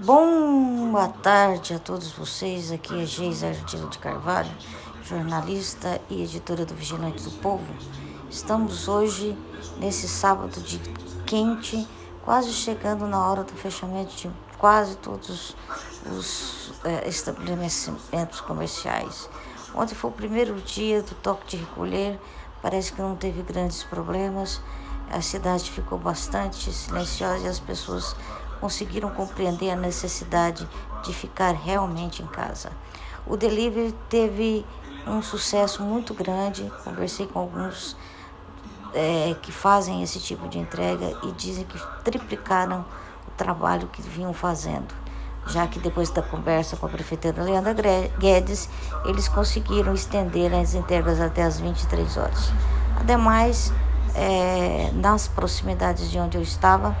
Boa tarde a todos vocês. Aqui é Geisa Ardila de Carvalho, jornalista e editora do Vigilante do Povo. Estamos hoje, nesse sábado de quente, quase chegando na hora do fechamento de quase todos os é, estabelecimentos comerciais. Ontem foi o primeiro dia do toque de recolher, parece que não teve grandes problemas. A cidade ficou bastante silenciosa e as pessoas conseguiram compreender a necessidade de ficar realmente em casa. O delivery teve um sucesso muito grande. Conversei com alguns é, que fazem esse tipo de entrega e dizem que triplicaram o trabalho que vinham fazendo. Já que depois da conversa com a prefeitura Leandra Guedes, eles conseguiram estender as entregas até as 23 horas. Ademais, é, nas proximidades de onde eu estava,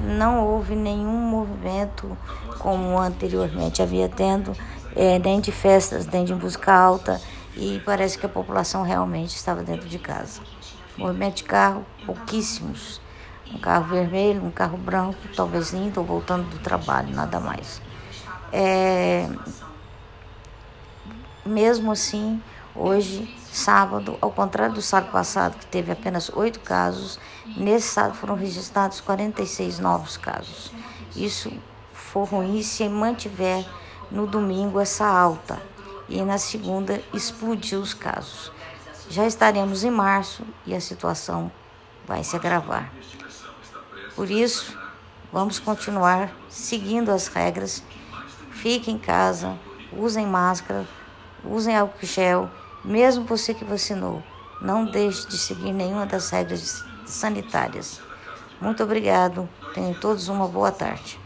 não houve nenhum movimento como anteriormente havia tendo, é, nem de festas, nem de música alta, e parece que a população realmente estava dentro de casa. Movimento de carro, pouquíssimos. Um carro vermelho, um carro branco, talvez indo ou voltando do trabalho, nada mais. É, mesmo assim, hoje sábado, ao contrário do sábado passado, que teve apenas oito casos, nesse sábado foram registrados 46 novos casos. Isso for ruim se mantiver no domingo essa alta e na segunda explodir os casos. Já estaremos em março e a situação vai se agravar. Por isso, vamos continuar seguindo as regras. Fiquem em casa, usem máscara, usem álcool gel mesmo você que vacinou, não deixe de seguir nenhuma das regras sanitárias. Muito obrigado. Tenham todos uma boa tarde.